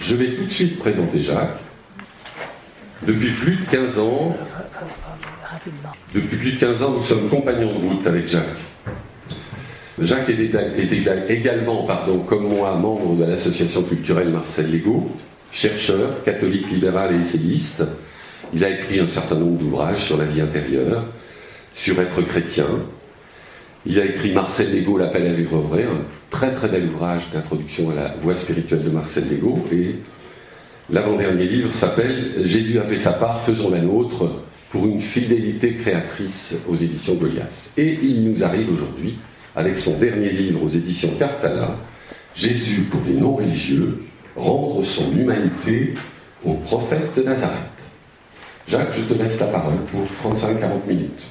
Je vais tout de suite présenter Jacques. Depuis plus de 15 ans, depuis plus de 15 ans, nous sommes compagnons de route avec Jacques. Jacques était, également, pardon, comme moi, membre de l'association culturelle Marcel Legault, chercheur, catholique libéral et essayiste. Il a écrit un certain nombre d'ouvrages sur la vie intérieure, sur être chrétien. Il a écrit Marcel Legault, L'appel à vivre vrai, un très très bel ouvrage d'introduction à la voie spirituelle de Marcel Legault. Et l'avant-dernier livre s'appelle Jésus a fait sa part, faisons la nôtre, pour une fidélité créatrice aux éditions Goliath. Et il nous arrive aujourd'hui, avec son dernier livre aux éditions Cartala, Jésus pour les non-religieux, rendre son humanité au prophète de Nazareth. Jacques, je te laisse la parole pour 35-40 minutes.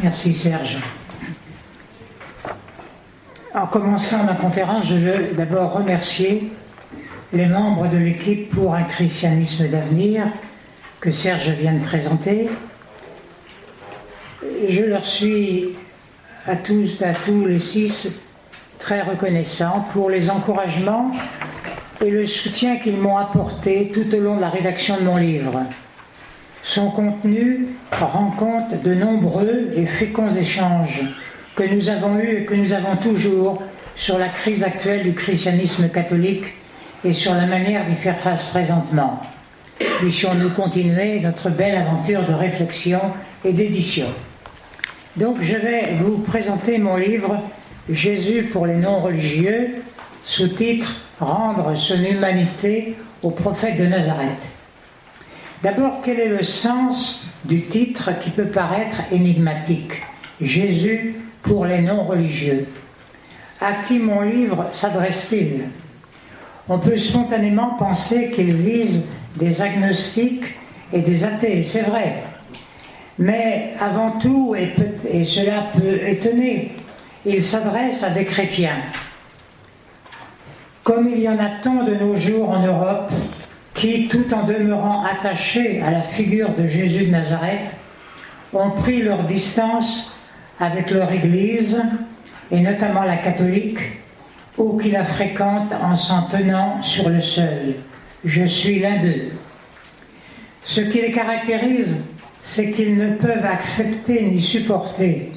Merci Serge. En commençant ma conférence, je veux d'abord remercier les membres de l'équipe pour un christianisme d'avenir que Serge vient de présenter. Je leur suis à tous, à tous les six très reconnaissant pour les encouragements et le soutien qu'ils m'ont apporté tout au long de la rédaction de mon livre. Son contenu rend compte de nombreux et féconds échanges que nous avons eus et que nous avons toujours sur la crise actuelle du christianisme catholique et sur la manière d'y faire face présentement. Puissions-nous continuer notre belle aventure de réflexion et d'édition. Donc je vais vous présenter mon livre Jésus pour les non-religieux, sous-titre Rendre son humanité au prophète de Nazareth. D'abord, quel est le sens du titre qui peut paraître énigmatique? Jésus pour les non-religieux. À qui mon livre s'adresse-t-il? On peut spontanément penser qu'il vise des agnostiques et des athées, c'est vrai. Mais avant tout, et, et cela peut étonner, il s'adresse à des chrétiens. Comme il y en a tant de nos jours en Europe qui, tout en demeurant attachés à la figure de Jésus de Nazareth, ont pris leur distance avec leur Église, et notamment la catholique, ou qui la fréquentent en s'en tenant sur le seuil. Je suis l'un d'eux. Ce qui les caractérise, c'est qu'ils ne peuvent accepter ni supporter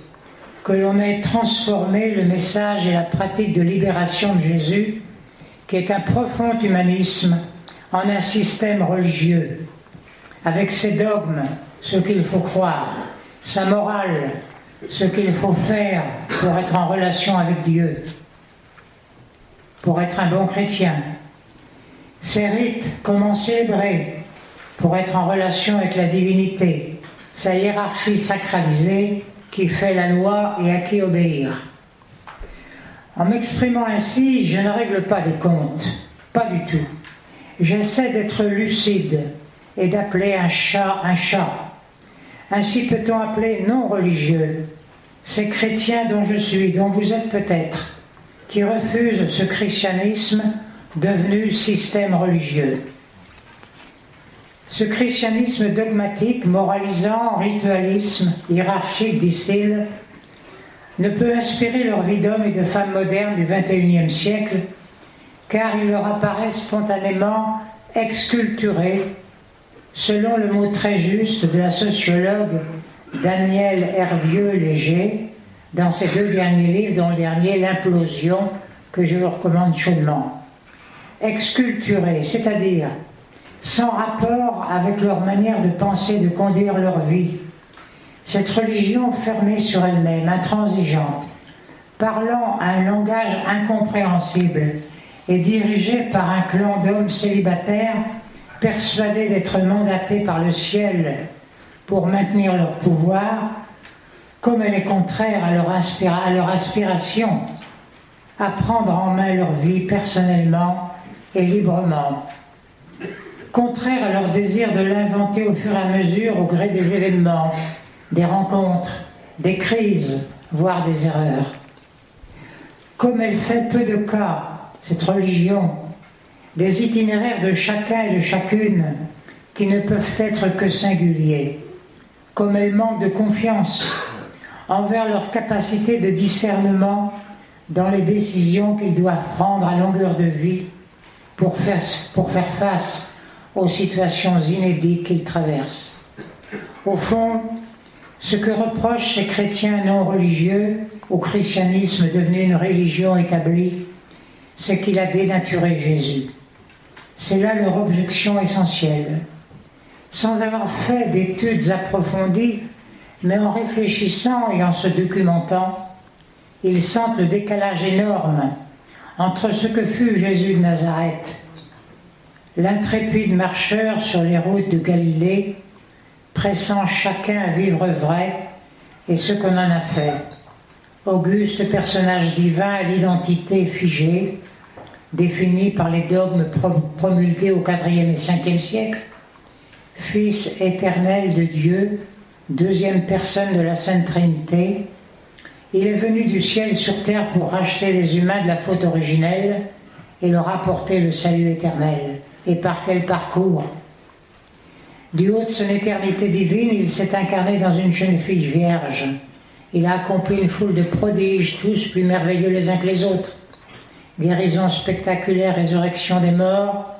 que l'on ait transformé le message et la pratique de libération de Jésus, qui est un profond humanisme, en un système religieux, avec ses dogmes, ce qu'il faut croire, sa morale, ce qu'il faut faire pour être en relation avec Dieu, pour être un bon chrétien, ses rites, comment célébrer pour être en relation avec la divinité, sa hiérarchie sacralisée qui fait la loi et à qui obéir. En m'exprimant ainsi, je ne règle pas des comptes, pas du tout. J'essaie d'être lucide et d'appeler un chat un chat. Ainsi peut-on appeler non religieux ces chrétiens dont je suis, dont vous êtes peut-être, qui refusent ce christianisme devenu système religieux. Ce christianisme dogmatique, moralisant, ritualisme, hiérarchique, disent-ils, ne peut inspirer leur vie d'hommes et de femmes modernes du XXIe siècle, car il leur apparaît spontanément exculturé, selon le mot très juste de la sociologue Daniel Hervieux-Léger, dans ses deux derniers livres, dont le dernier, L'implosion, que je vous recommande chaudement. Exculturé, c'est-à-dire sans rapport avec leur manière de penser, de conduire leur vie. Cette religion fermée sur elle-même, intransigeante, parlant un langage incompréhensible et dirigée par un clan d'hommes célibataires persuadés d'être mandatés par le ciel pour maintenir leur pouvoir, comme elle est contraire à leur, à leur aspiration à prendre en main leur vie personnellement et librement contraire à leur désir de l'inventer au fur et à mesure au gré des événements, des rencontres, des crises, voire des erreurs. Comme elle fait peu de cas, cette religion, des itinéraires de chacun et de chacune qui ne peuvent être que singuliers, comme elle manque de confiance envers leur capacité de discernement dans les décisions qu'ils doivent prendre à longueur de vie pour faire, pour faire face aux situations inédites qu'ils traversent. Au fond, ce que reprochent ces chrétiens non religieux au christianisme devenu une religion établie, c'est qu'il a dénaturé Jésus. C'est là leur objection essentielle. Sans avoir fait d'études approfondies, mais en réfléchissant et en se documentant, ils sentent le décalage énorme entre ce que fut Jésus de Nazareth, l'intrépide marcheur sur les routes de Galilée, pressant chacun à vivre vrai, et ce qu'on en a fait. Auguste personnage divin à l'identité figée, défini par les dogmes promulgués au IVe et 5e siècle, Fils éternel de Dieu, deuxième personne de la Sainte Trinité, il est venu du ciel sur terre pour racheter les humains de la faute originelle et leur apporter le salut éternel. Et par quel parcours? Du haut de son éternité divine, il s'est incarné dans une jeune fille vierge. Il a accompli une foule de prodiges, tous plus merveilleux les uns que les autres. Guérison spectaculaire, résurrection des morts,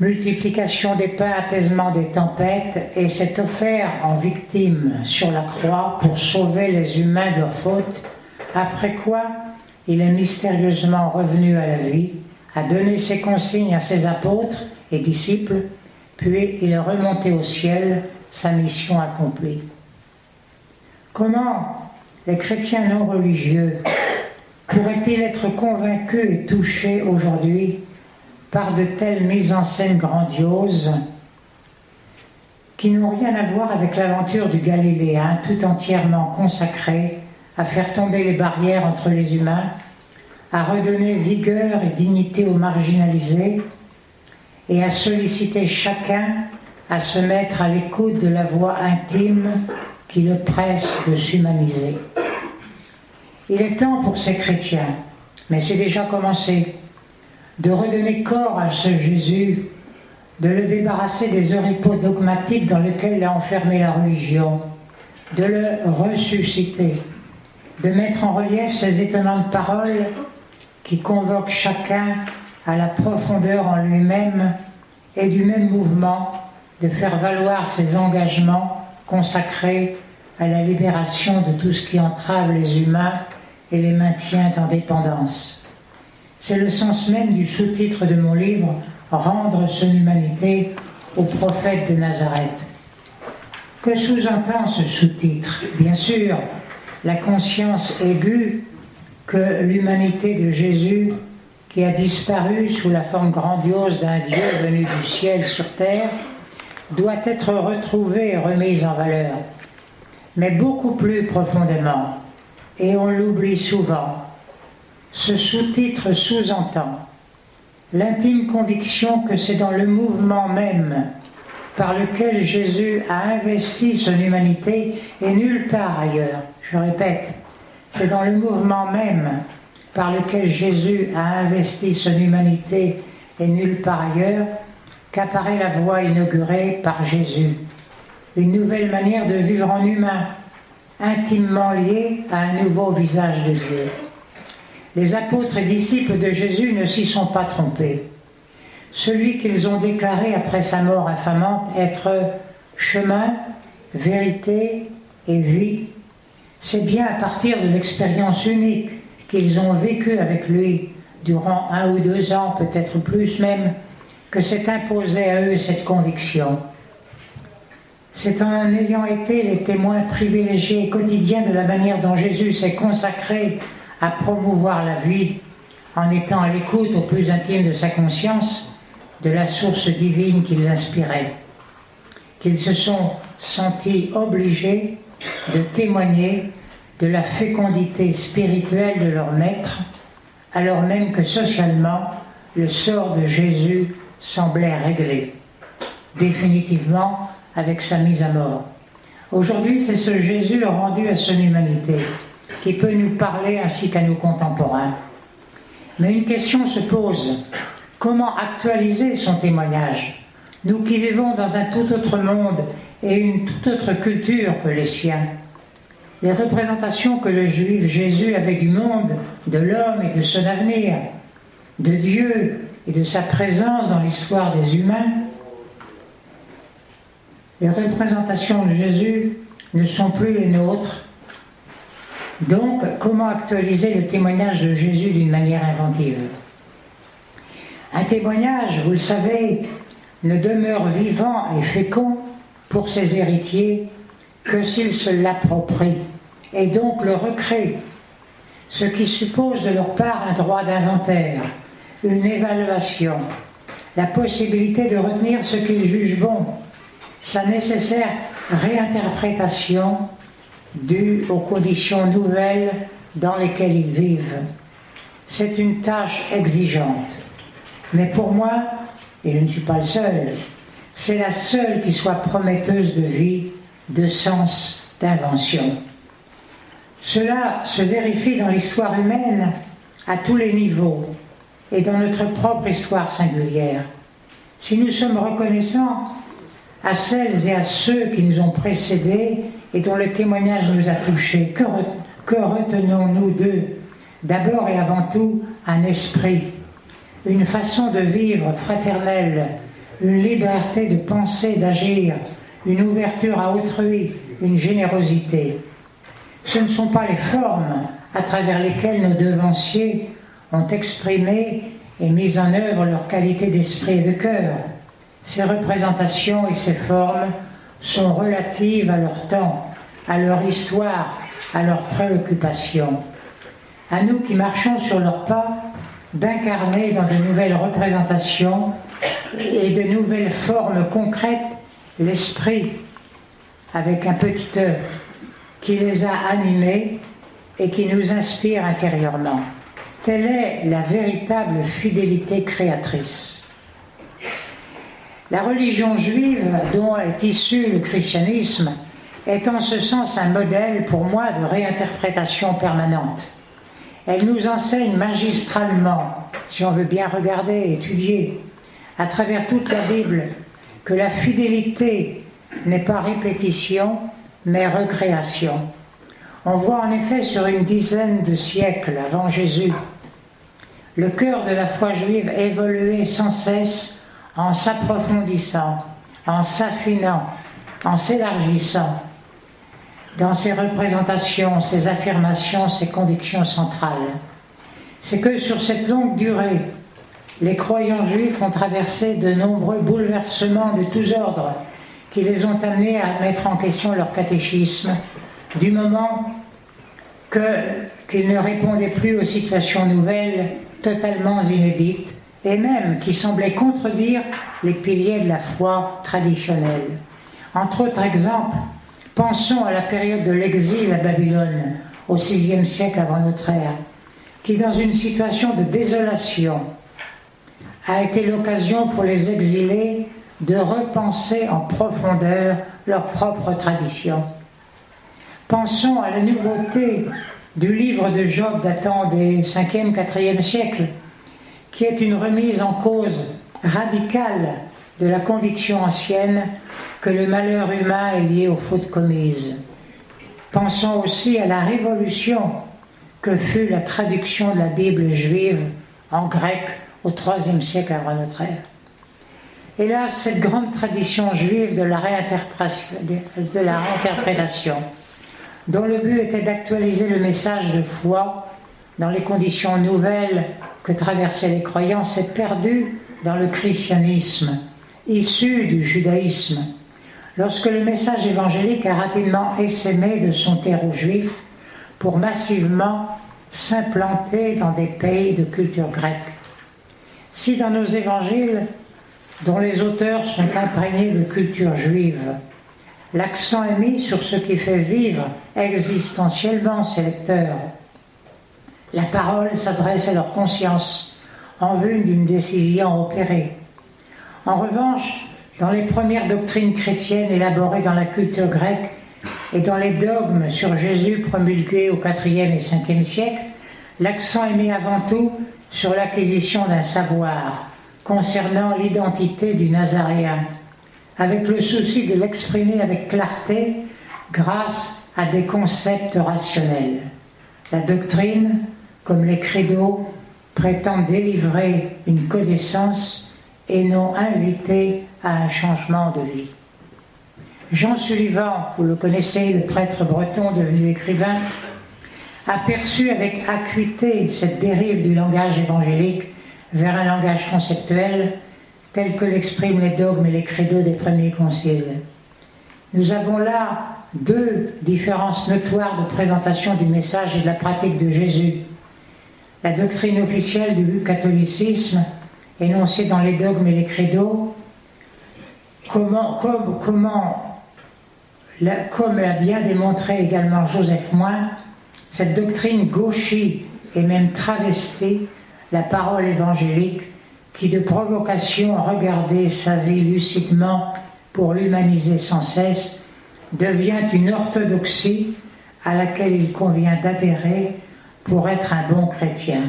multiplication des pains, apaisement des tempêtes, et s'est offert en victime sur la croix pour sauver les humains de leurs fautes, après quoi il est mystérieusement revenu à la vie, a donné ses consignes à ses apôtres et disciples, puis il est remonté au ciel, sa mission accomplie. Comment les chrétiens non religieux pourraient-ils être convaincus et touchés aujourd'hui par de telles mises en scène grandioses qui n'ont rien à voir avec l'aventure du Galiléen tout entièrement consacré à faire tomber les barrières entre les humains, à redonner vigueur et dignité aux marginalisés et à solliciter chacun à se mettre à l'écoute de la voix intime qui le presse de s'humaniser? Il est temps pour ces chrétiens, mais c'est déjà commencé, de redonner corps à ce Jésus, de le débarrasser des oripeaux dogmatiques dans lesquels a enfermé la religion, de le ressusciter, de mettre en relief ces étonnantes paroles qui convoquent chacun à la profondeur en lui-même et du même mouvement de faire valoir ses engagements consacrés à la libération de tout ce qui entrave les humains et les maintient en dépendance. C'est le sens même du sous-titre de mon livre, Rendre son humanité au prophète de Nazareth. Que sous-entend ce sous-titre? Bien sûr, la conscience aiguë que l'humanité de Jésus, qui a disparu sous la forme grandiose d'un Dieu venu du ciel sur terre, doit être retrouvée et remise en valeur, mais beaucoup plus profondément, et on l'oublie souvent ce sous-titre sous-entend l'intime conviction que c'est dans le mouvement même par lequel Jésus a investi son humanité et nulle part ailleurs. Je répète, c'est dans le mouvement même par lequel Jésus a investi son humanité et nulle part ailleurs qu'apparaît la voie inaugurée par Jésus. Une nouvelle manière de vivre en humain, intimement liée à un nouveau visage de Dieu. Les apôtres et disciples de Jésus ne s'y sont pas trompés. Celui qu'ils ont déclaré après sa mort infamante être chemin, vérité et vie, c'est bien à partir de l'expérience unique qu'ils ont vécue avec lui durant un ou deux ans, peut-être plus même, que s'est imposée à eux cette conviction. C'est en ayant été les témoins privilégiés quotidiens de la manière dont Jésus s'est consacré à promouvoir la vie en étant à l'écoute au plus intime de sa conscience de la source divine qui l'inspirait, qu'ils se sont sentis obligés de témoigner de la fécondité spirituelle de leur maître, alors même que socialement, le sort de Jésus semblait réglé, définitivement avec sa mise à mort. Aujourd'hui, c'est ce Jésus rendu à son humanité qui peut nous parler ainsi qu'à nos contemporains. Mais une question se pose. Comment actualiser son témoignage? Nous qui vivons dans un tout autre monde et une toute autre culture que les siens. les représentations que le juif Jésus avait du monde, de l'homme et de son avenir, de Dieu et de sa présence dans l'histoire des humains, les représentations de Jésus ne sont plus les nôtres. Donc, comment actualiser le témoignage de Jésus d'une manière inventive? Un témoignage, vous le savez, ne demeure vivant et fécond pour ses héritiers que s'ils se l'approprient et donc le recréent, ce qui suppose de leur part un droit d'inventaire, une évaluation, la possibilité de retenir ce qu'ils jugent bon, sa nécessaire réinterprétation due aux conditions nouvelles dans lesquelles ils vivent. C'est une tâche exigeante. Mais pour moi, et je ne suis pas le seul, c'est la seule qui soit prometteuse de vie, de sens, d'invention. Cela se vérifie dans l'histoire humaine à tous les niveaux et dans notre propre histoire singulière. Si nous sommes reconnaissants à celles et à ceux qui nous ont précédés et dont le témoignage nous a touchés, que, retenons-nous d'eux? D'abord et avant tout, un esprit, une façon de vivre fraternelle, une liberté de penser, d'agir, une ouverture à autrui, une générosité. Ce ne sont pas les formes à travers lesquelles nos devanciers ont exprimé et mis en œuvre leur qualité d'esprit et de cœur. Ces représentations et ces formes sont relatives à leur temps, à leur histoire, à leurs préoccupations. À nous qui marchons sur leurs pas, d'incarner dans de nouvelles représentations et de nouvelles formes concrètes l'esprit avec un petit œuf qui les a animés et qui nous inspire intérieurement. Telle est la véritable fidélité créatrice. La religion juive dont est issu le christianisme est en ce sens un modèle pour moi de réinterprétation permanente. Elle nous enseigne magistralement, si on veut bien regarder, étudier, à travers toute la Bible, que la fidélité n'est pas répétition, mais recréation. On voit en effet sur une dizaine de siècles avant Jésus le cœur de la foi juive évoluer sans cesse en s'approfondissant, en s'affinant, en s'élargissant dans ses représentations, ses affirmations, ses convictions centrales. C'est que sur cette longue durée, les croyants juifs ont traversé de nombreux bouleversements de tous ordres qui les ont amenés à mettre en question leur catéchisme, du moment qu'ils ne répondaient plus aux situations nouvelles, totalement inédites, et même qui semblaient contredire les piliers de la foi traditionnelle. Entre autres exemples, pensons à la période de l'exil à Babylone, au VIe siècle avant notre ère, qui dans une situation de désolation a été l'occasion pour les exilés de repenser en profondeur leur propre tradition. Pensons à la nouveauté du livre de Job datant des 5e, 4e siècles, qui est une remise en cause radicale de la conviction ancienne que le malheur humain est lié aux fautes commises. Pensons aussi à la révolution que fut la traduction de la Bible juive en grec au IIIe siècle avant notre ère. Hélas, cette grande tradition juive de la, réinterprétation, dont le but était d'actualiser le message de foi dans les conditions nouvelles que traversaient les croyants, s'est perdue dans le christianisme, issu du judaïsme, lorsque le message évangélique a rapidement essaimé de son terreau juif pour massivement s'implanter dans des pays de culture grecque. Si dans nos évangiles, dont les auteurs sont imprégnés de culture juive, l'accent est mis sur ce qui fait vivre existentiellement ces lecteurs, la parole s'adresse à leur conscience en vue d'une décision opérée. En revanche, dans les premières doctrines chrétiennes élaborées dans la culture grecque et dans les dogmes sur Jésus promulgués au IVe et Ve siècle, l'accent est mis avant tout sur l'acquisition d'un savoir concernant l'identité du Nazaréen, avec le souci de l'exprimer avec clarté grâce à des concepts rationnels. La doctrine, comme les credos, prétend délivrer une connaissance et non inviter à un changement de vie. Jean Sullivan, vous le connaissez, le prêtre breton devenu écrivain, a perçu avec acuité cette dérive du langage évangélique vers un langage conceptuel tel que l'expriment les dogmes et les credos des premiers conciles. Nous avons là deux différences notoires de présentation du message et de la pratique de Jésus. La doctrine officielle du catholicisme, énoncée dans les dogmes et les credos, comme, l'a bien démontré également Joseph Moin, cette doctrine gauchie et même travestie la parole évangélique qui de provocation regardait sa vie lucidement pour l'humaniser sans cesse, devient une orthodoxie à laquelle il convient d'adhérer pour être un bon chrétien.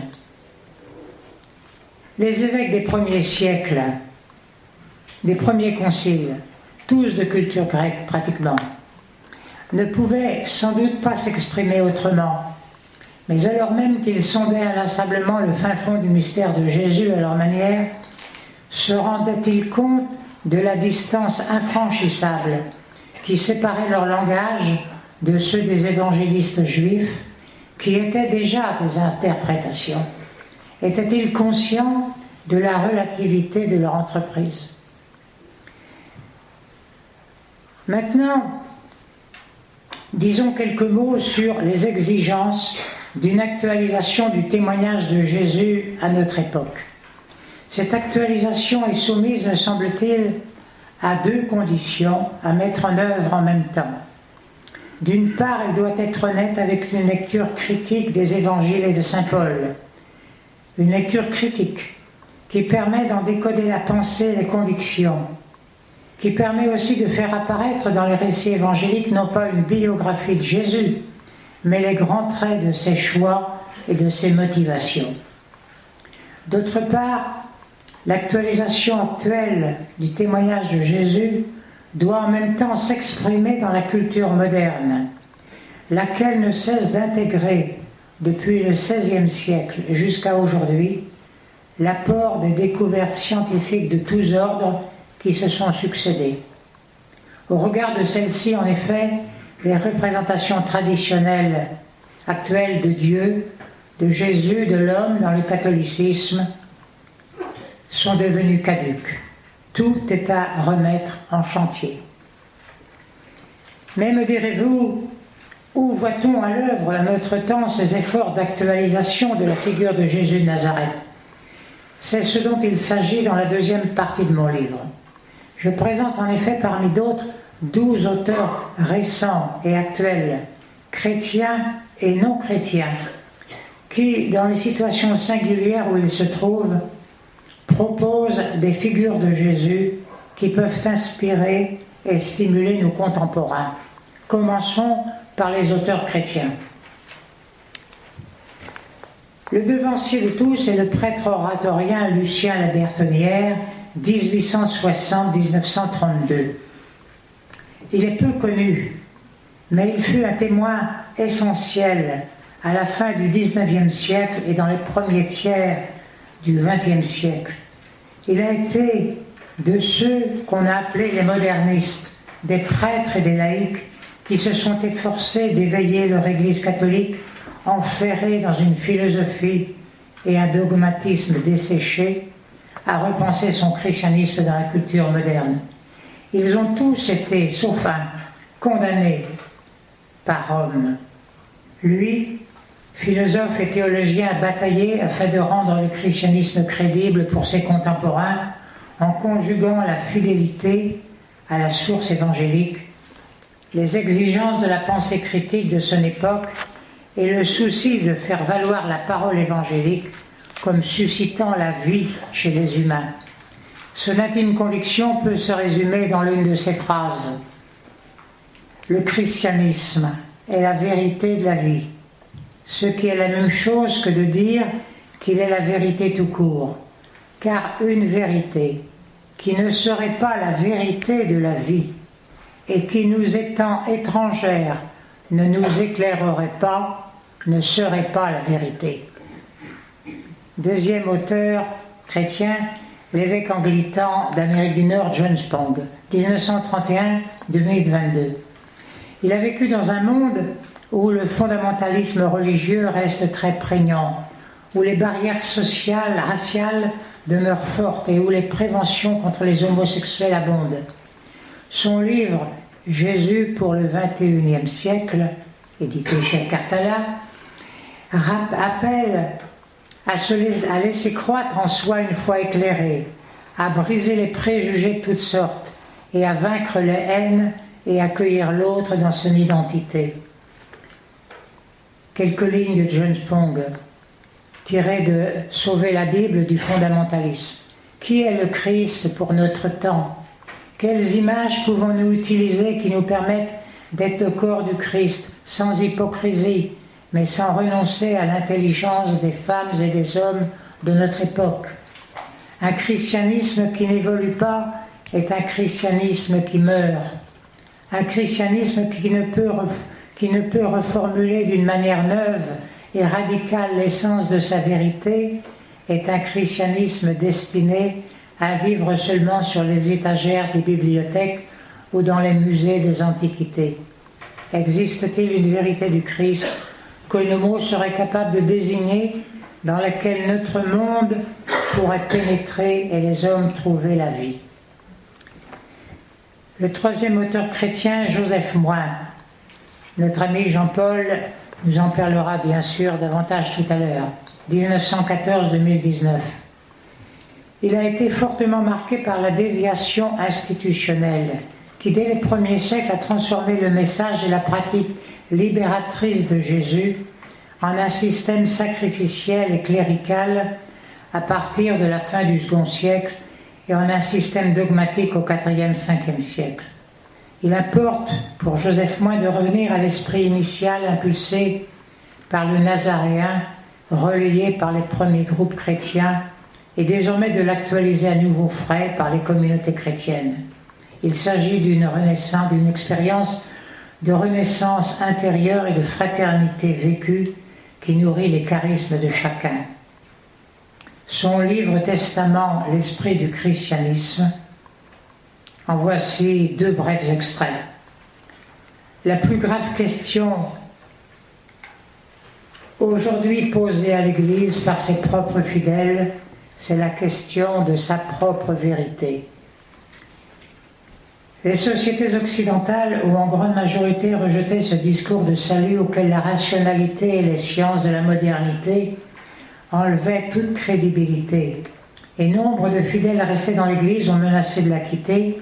Les évêques des premiers siècles, des premiers conciles, tous de culture grecque pratiquement, ne pouvaient sans doute pas s'exprimer autrement. Mais alors même qu'ils sondaient inlassablement le fin fond du mystère de Jésus à leur manière, se rendaient-ils compte de la distance infranchissable qui séparait leur langage de ceux des évangélistes juifs qui étaient déjà des interprétations Étaient-ils conscients de la relativité de leur entreprise? Maintenant, disons quelques mots sur les exigences d'une actualisation du témoignage de Jésus à notre époque. Cette actualisation est soumise, me semble-t-il, à deux conditions à mettre en œuvre en même temps. D'une part, elle doit être honnête avec une lecture critique des évangiles et de Saint Paul. Une lecture critique qui permet d'en décoder la pensée et les convictions, qui permet aussi de faire apparaître dans les récits évangéliques non pas une biographie de Jésus, mais les grands traits de ses choix et de ses motivations. D'autre part, l'actualisation actuelle du témoignage de Jésus doit en même temps s'exprimer dans la culture moderne, laquelle ne cesse d'intégrer depuis le XVIe siècle jusqu'à aujourd'hui l'apport des découvertes scientifiques de tous ordres qui se sont succédés. Au regard de celles-ci, en effet, les représentations traditionnelles actuelles de Dieu, de Jésus, de l'homme dans le catholicisme sont devenues caduques. Tout est à remettre en chantier. Mais me direz-vous, où voit-on à l'œuvre à notre temps ces efforts d'actualisation de la figure de Jésus de Nazareth? C'est ce dont il s'agit dans la deuxième partie de mon livre. Je présente en effet parmi d'autres douze auteurs récents et actuels, chrétiens et non chrétiens, qui, dans les situations singulières où ils se trouvent, proposent des figures de Jésus qui peuvent inspirer et stimuler nos contemporains. Commençons par les auteurs chrétiens. Le devancier de tous est le prêtre oratorien Lucien Labertonnière, 1860-1932. Il est peu connu, mais il fut un témoin essentiel à la fin du XIXe siècle et dans les premiers tiers du XXe siècle. Il a été de ceux qu'on a appelés les modernistes, des prêtres et des laïcs qui se sont efforcés d'éveiller leur Église catholique enferrée dans une philosophie et un dogmatisme desséché, à repenser son christianisme dans la culture moderne. Ils ont tous été, sauf un, condamnés par Rome. Lui, philosophe et théologien, a bataillé afin de rendre le christianisme crédible pour ses contemporains en conjuguant la fidélité à la source évangélique, les exigences de la pensée critique de son époque et le souci de faire valoir la parole évangélique comme suscitant la vie chez les humains. Son intime conviction peut se résumer dans l'une de ces phrases. Le christianisme est la vérité de la vie, ce qui est la même chose que de dire qu'il est la vérité tout court, car une vérité qui ne serait pas la vérité de la vie et qui nous étant étrangère ne nous éclairerait pas, ne serait pas la vérité. Deuxième auteur chrétien, l'évêque anglican d'Amérique du Nord, John Spong, 1931-2022. Il a vécu dans un monde où le fondamentalisme religieux reste très prégnant, où les barrières sociales, raciales demeurent fortes et où les préventions contre les homosexuels abondent. Son livre Jésus pour le XXIe siècle, édité chez Cartala, appelle à, se laisser croître en soi une foi éclairée, à briser les préjugés de toutes sortes et à vaincre les haines et accueillir l'autre dans son identité. Quelques lignes de John Spong tirées de Sauver la Bible du fondamentalisme. Qui est le Christ pour notre temps? Quelles images pouvons-nous utiliser qui nous permettent d'être le corps du Christ sans hypocrisie, mais sans renoncer à l'intelligence des femmes et des hommes de notre époque? Un christianisme qui n'évolue pas est un christianisme qui meurt. Un christianisme qui ne peut qui ne peut reformuler d'une manière neuve et radicale l'essence de sa vérité, est un christianisme destiné à vivre seulement sur les étagères des bibliothèques ou dans les musées des antiquités. Existe-t-il une vérité du Christ que nos mots seraient capables de désigner, dans laquelle notre monde pourrait pénétrer et les hommes trouver la vie? Le troisième auteur chrétien, Joseph Moine, notre ami Jean-Paul nous en parlera bien sûr davantage tout à l'heure. 1914-2019. Il a été fortement marqué par la déviation institutionnelle qui, dès les premiers siècles, a transformé le message et la pratique libératrice de Jésus en un système sacrificiel et clérical à partir de la fin du second siècle et en un système dogmatique au IVe, Ve siècle. Il importe pour Joseph Moins de revenir à l'esprit initial impulsé par le Nazaréen, relayé par les premiers groupes chrétiens, et désormais de l'actualiser à nouveau frais par les communautés chrétiennes. Il s'agit d'une renaissance, d'une expérience de renaissance intérieure et de fraternité vécue qui nourrit les charismes de chacun. Son livre Testament, l'esprit du christianisme, en voici deux brefs extraits. La plus grave question aujourd'hui posée à l'Église par ses propres fidèles, c'est la question de sa propre vérité. Les sociétés occidentales ont en grande majorité rejeté ce discours de salut auquel la rationalité et les sciences de la modernité enlevaient toute crédibilité. Et nombre de fidèles restés dans l'Église ont menacé de la quitter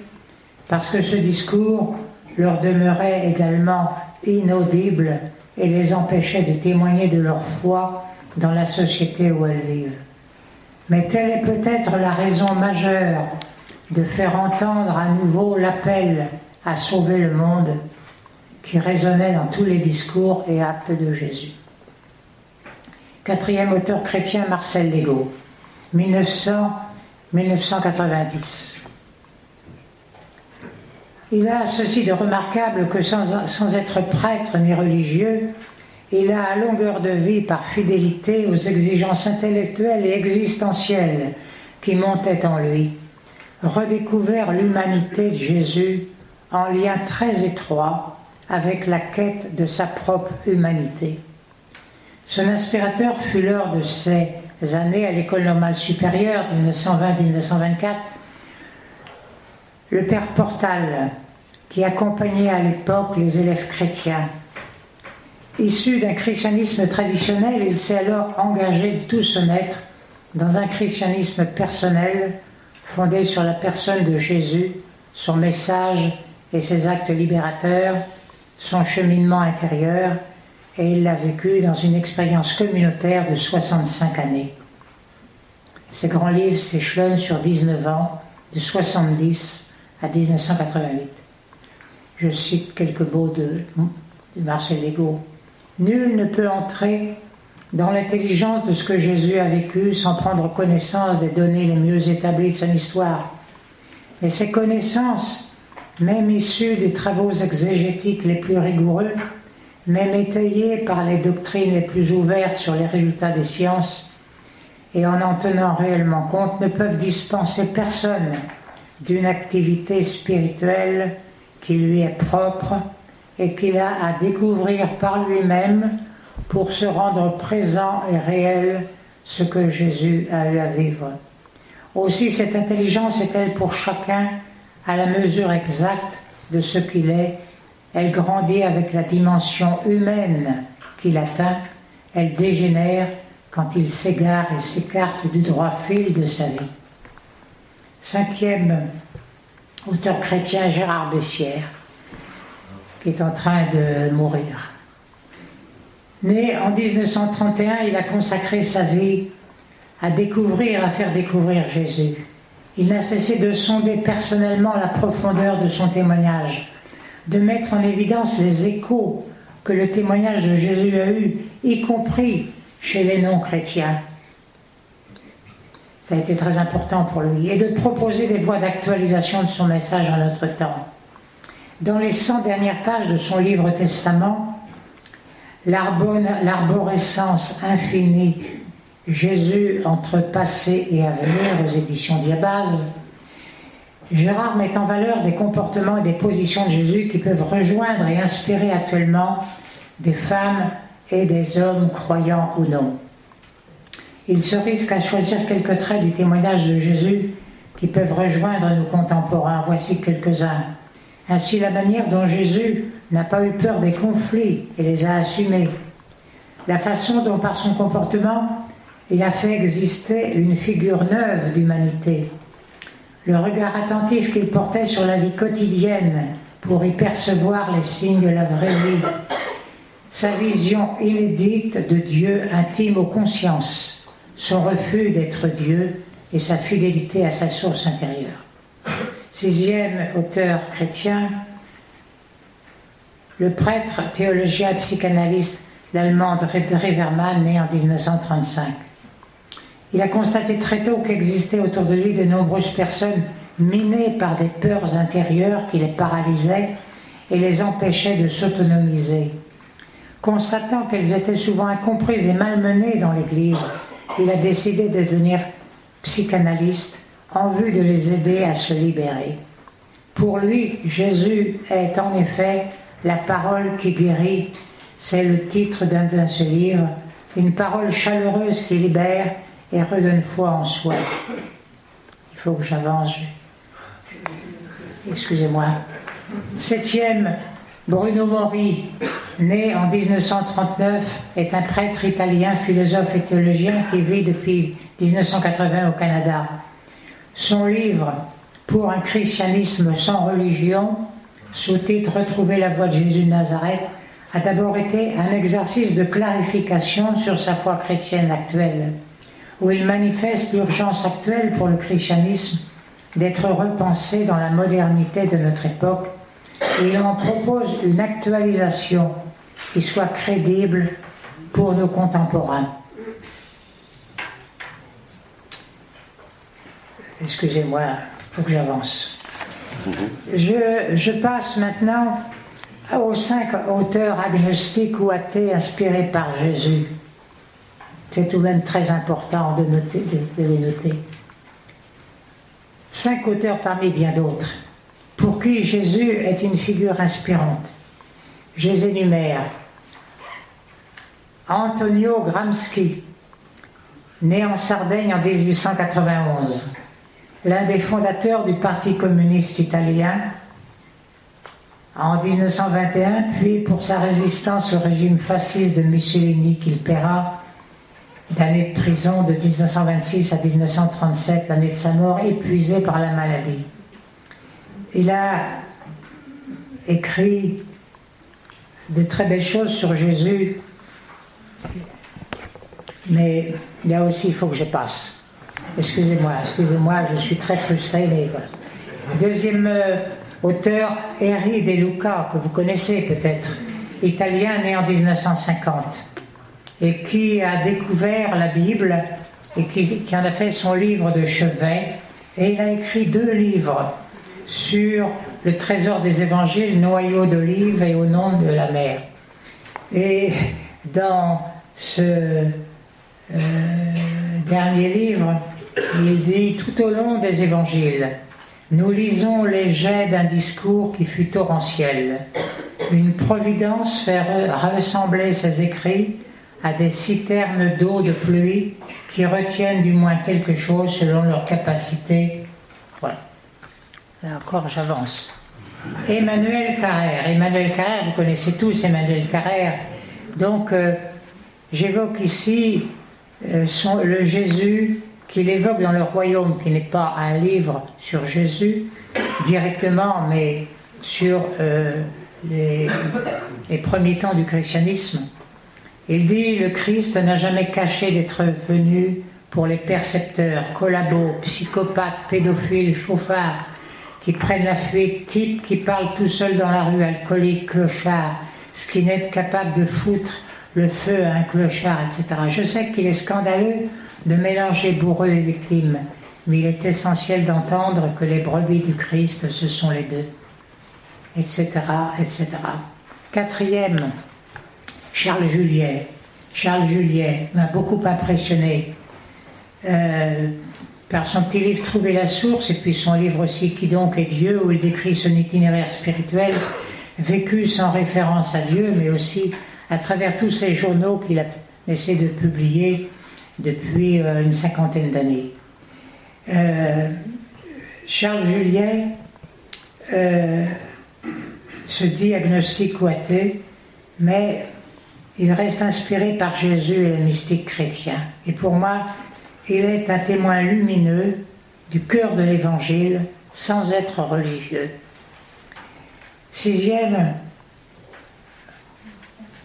parce que ce discours leur demeurait également inaudible et les empêchait de témoigner de leur foi dans la société où elles vivent. Mais telle est peut-être la raison majeure de faire entendre à nouveau l'appel à sauver le monde qui résonnait dans tous les discours et actes de Jésus. Quatrième auteur chrétien, Marcel Legault, 1900-1990. Il a ceci de remarquable que sans, être prêtre ni religieux, il a à longueur de vie, par fidélité aux exigences intellectuelles et existentielles qui montaient en lui, redécouvert l'humanité de Jésus en lien très étroit avec la quête de sa propre humanité. Son inspirateur fut lors de ces années à l'école normale supérieure 1920-1924 le père Portal, qui accompagnait à l'époque les élèves chrétiens. Issu d'un christianisme traditionnel, il s'est alors engagé de tout son être dans un christianisme personnel fondé sur la personne de Jésus, son message et ses actes libérateurs, son cheminement intérieur, et il l'a vécu dans une expérience communautaire de 65 années. Ces grands livres s'échelonnent sur 19 ans, de 70 à 1988. Je cite quelques mots de, Marcel Legault. Nul ne peut entrer dans l'intelligence de ce que Jésus a vécu sans prendre connaissance des données les mieux établies de son histoire. Mais ces connaissances, même issues des travaux exégétiques les plus rigoureux, même étayés par les doctrines les plus ouvertes sur les résultats des sciences, et en en tenant réellement compte, ne peuvent dispenser personne d'une activité spirituelle qui lui est propre et qu'il a à découvrir par lui-même pour se rendre présent et réel ce que Jésus a eu à vivre. Aussi cette intelligence est-elle pour chacun à la mesure exacte de ce qu'il est. Elle grandit avec la dimension humaine qu'il atteint. Elle dégénère quand il s'égare et s'écarte du droit fil de sa vie. Cinquième auteur chrétien, Gérard Bessières, qui est en train de mourir. Né en 1931, il a consacré sa vie à découvrir, à faire découvrir Jésus. Il n'a cessé de sonder personnellement la profondeur de son témoignage, de mettre en évidence les échos que le témoignage de Jésus a eu, y compris chez les non-chrétiens. Ça a été très important pour lui. Et de proposer des voies d'actualisation de son message en notre temps. Dans les 100 dernières pages de son livre Testament, l'arborescence infinie Jésus entre passé et avenir aux éditions Diabase, Gérard met en valeur des comportements et des positions de Jésus qui peuvent rejoindre et inspirer actuellement des femmes et des hommes croyants ou non. Il se risque à choisir quelques traits du témoignage de Jésus qui peuvent rejoindre nos contemporains. Voici quelques-uns. Ainsi la manière dont Jésus n'a pas eu peur des conflits et les a assumés. La façon dont par son comportement il a fait exister une figure neuve d'humanité. Le regard attentif qu'il portait sur la vie quotidienne pour y percevoir les signes de la vraie vie. Sa vision inédite de Dieu intime aux consciences, son refus d'être Dieu et sa fidélité à sa source intérieure. Sixième auteur chrétien, le prêtre, théologien, psychanalyste, l'allemand Reverman, né en 1935. Il a constaté très tôt qu'existaient autour de lui de nombreuses personnes minées par des peurs intérieures qui les paralysaient et les empêchaient de s'autonomiser. Constatant qu'elles étaient souvent incomprises et malmenées dans l'Église, il a décidé de devenir psychanalyste en vue de les aider à se libérer. Pour lui, Jésus est en effet la parole qui guérit. C'est le titre d'un de ses livres, une parole chaleureuse qui libère et redonne foi en soi. Il faut que j'avance. Excusez-moi. Septième, Bruno Mori, né en 1939, est un prêtre italien, philosophe et théologien qui vit depuis 1980 au Canada. Son livre Pour un christianisme sans religion, sous-titre Retrouver la voie de Jésus de Nazareth, a d'abord été un exercice de clarification sur sa foi chrétienne actuelle où il manifeste l'urgence actuelle pour le christianisme d'être repensé dans la modernité de notre époque et il en propose une actualisation qui soit crédible pour nos contemporains. Excusez-moi, il faut que j'avance. Je, passe maintenant aux cinq auteurs agnostiques ou athées inspirés par Jésus. C'est tout de même très important de, de, les noter. Cinq auteurs parmi bien d'autres, pour qui Jésus est une figure inspirante. Je les énumère. Antonio Gramsci, né en Sardaigne en 1891, l'un des fondateurs du Parti communiste italien, en 1921, puis pour sa résistance au régime fasciste de Mussolini qu'il paiera d'années de prison de 1926 à 1937, l'année de sa mort, épuisé par la maladie. Il a écrit de très belles choses sur Jésus, mais là aussi il faut que je passe. Excusez-moi, excusez-moi, je suis très frustré, mais voilà. Deuxième euh, auteur, Henri De Luca, que vous connaissez peut-être, italien né en 1950 et qui a découvert la Bible et qui, en a fait son livre de chevet. Et il a écrit deux livres sur le trésor des évangiles, Noyau d'olive et Au nom de la mer. Et dans ce euh, dernier livre, il dit tout au long des évangiles, nous lisons les jets d'un discours qui fut torrentiel. Une providence fait ressembler ces écrits à des citernes d'eau de pluie qui retiennent du moins quelque chose selon leur capacité. Encore, j'avance. Emmanuel Carrère. Emmanuel Carrère, vous connaissez tous Emmanuel Carrère. Donc, euh, j'évoque ici euh, le Jésus qu'il évoque dans le royaume, qui n'est pas un livre sur Jésus directement, mais sur euh, les, premiers temps du christianisme. Il dit Le Christ n'a jamais caché d'être venu pour les percepteurs, collabos, psychopathes, pédophiles, chauffards, qui prennent la fuite, types qui parlent tout seuls dans la rue, alcooliques, clochards, skinheads capables de foutre le feu à un clochard, etc. Je sais qu'il est scandaleux de mélanger bourreaux et victimes, mais il est essentiel d'entendre que les brebis du Christ, ce sont les deux, etc., etc. Quatrième, Charles Juliet. Charles Juliet m'a beaucoup impressionné euh, par son petit livre Trouver la source et puis son livre aussi Qui donc est Dieu où il décrit son itinéraire spirituel vécu sans référence à Dieu mais aussi à travers tous ces journaux qu'il a essayé de publier depuis euh, une cinquantaine d'années. Euh, Charles Julien euh, se dit agnostique ou athée, mais il reste inspiré par Jésus et le mystique chrétien. Et pour moi, il est un témoin lumineux du cœur de l'Évangile sans être religieux. Sixième,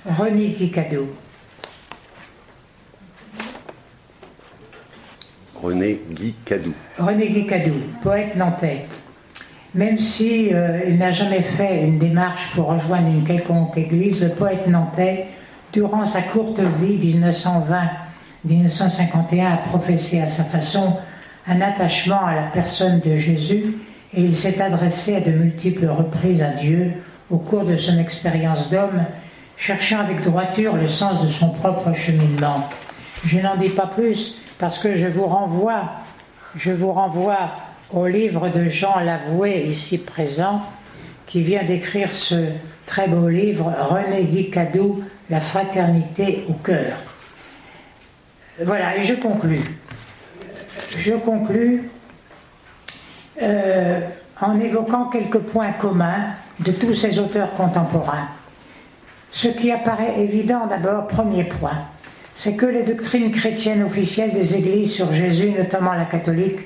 René Guicadou. René Guicadou. René Guicadou, poète nantais. Même si euh, il n'a jamais fait une démarche pour rejoindre une quelconque église, le poète nantais, durant sa courte vie 1920-1951, a professé à sa façon un attachement à la personne de Jésus et il s'est adressé à de multiples reprises à Dieu au cours de son expérience d'homme cherchant avec droiture le sens de son propre cheminement. Je n'en dis pas plus parce que je vous renvoie, je vous renvoie au livre de Jean Lavoué, ici présent, qui vient d'écrire ce très beau livre, René Guicadou, La fraternité au cœur. Voilà, et je conclus. Je conclus euh, en évoquant quelques points communs de tous ces auteurs contemporains. Ce qui apparaît évident d'abord, premier point, c'est que les doctrines chrétiennes officielles des églises sur Jésus, notamment la catholique,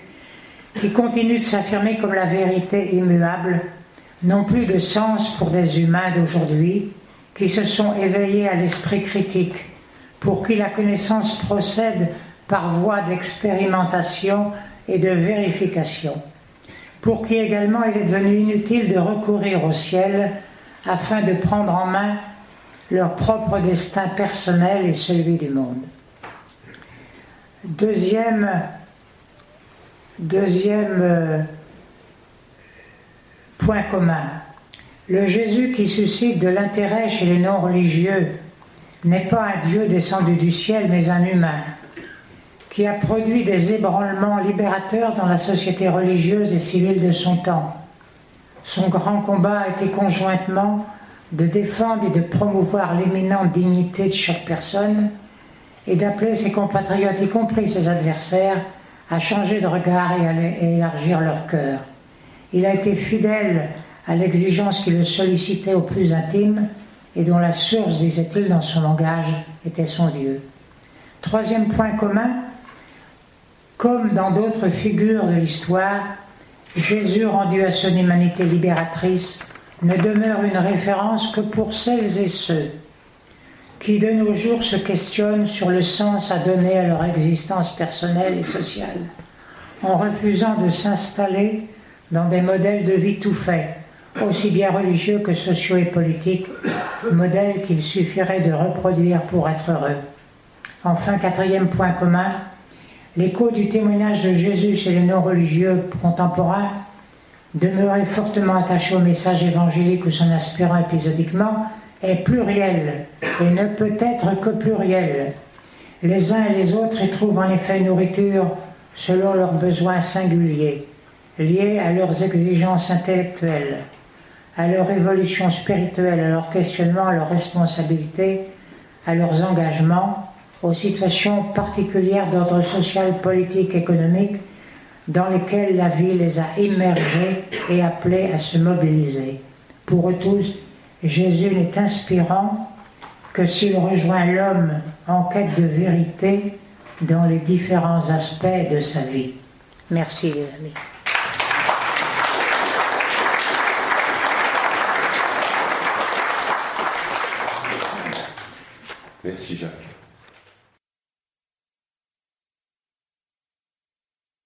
qui continuent de s'affirmer comme la vérité immuable, n'ont plus de sens pour des humains d'aujourd'hui qui se sont éveillés à l'esprit critique, pour qui la connaissance procède par voie d'expérimentation et de vérification, pour qui également il est devenu inutile de recourir au ciel afin de prendre en main leur propre destin personnel et celui du monde. Deuxième, euh, point commun, le Jésus qui suscite de l'intérêt chez les non-religieux n'est pas un Dieu descendu du ciel, mais un humain, qui a produit des ébranlements libérateurs dans la société religieuse et civile de son temps. Son grand combat a été conjointement de défendre et de promouvoir l'éminente dignité de chaque personne et d'appeler ses compatriotes, y compris ses adversaires, à changer de regard et à élargir leur cœur. Il a été fidèle à l'exigence qui le sollicitait au plus intime et dont la source, disait-il dans son langage, était son Dieu. Troisième point commun, comme dans d'autres figures de l'histoire, Jésus rendu à son humanité libératrice ne demeure une référence que pour celles et ceux qui de nos jours se questionnent sur le sens à donner à leur existence personnelle et sociale, en refusant de s'installer dans des modèles de vie tout faits, aussi bien religieux que sociaux et politiques, modèles qu'il suffirait de reproduire pour être heureux. Enfin, quatrième point commun, l'écho du témoignage de Jésus chez les non-religieux contemporains demeurer fortement attaché au message évangélique ou s'en aspirant épisodiquement, est pluriel et ne peut être que pluriel. Les uns et les autres y trouvent en effet nourriture selon leurs besoins singuliers, liés à leurs exigences intellectuelles, à leur évolution spirituelle, à leur questionnement, à leurs responsabilités, à leurs engagements, aux situations particulières d'ordre social, politique, économique, dans lesquelles la vie les a immergés et appelés à se mobiliser. Pour eux tous, Jésus n'est inspirant que s'il rejoint l'homme en quête de vérité dans les différents aspects de sa vie. Merci les amis. Merci Jacques.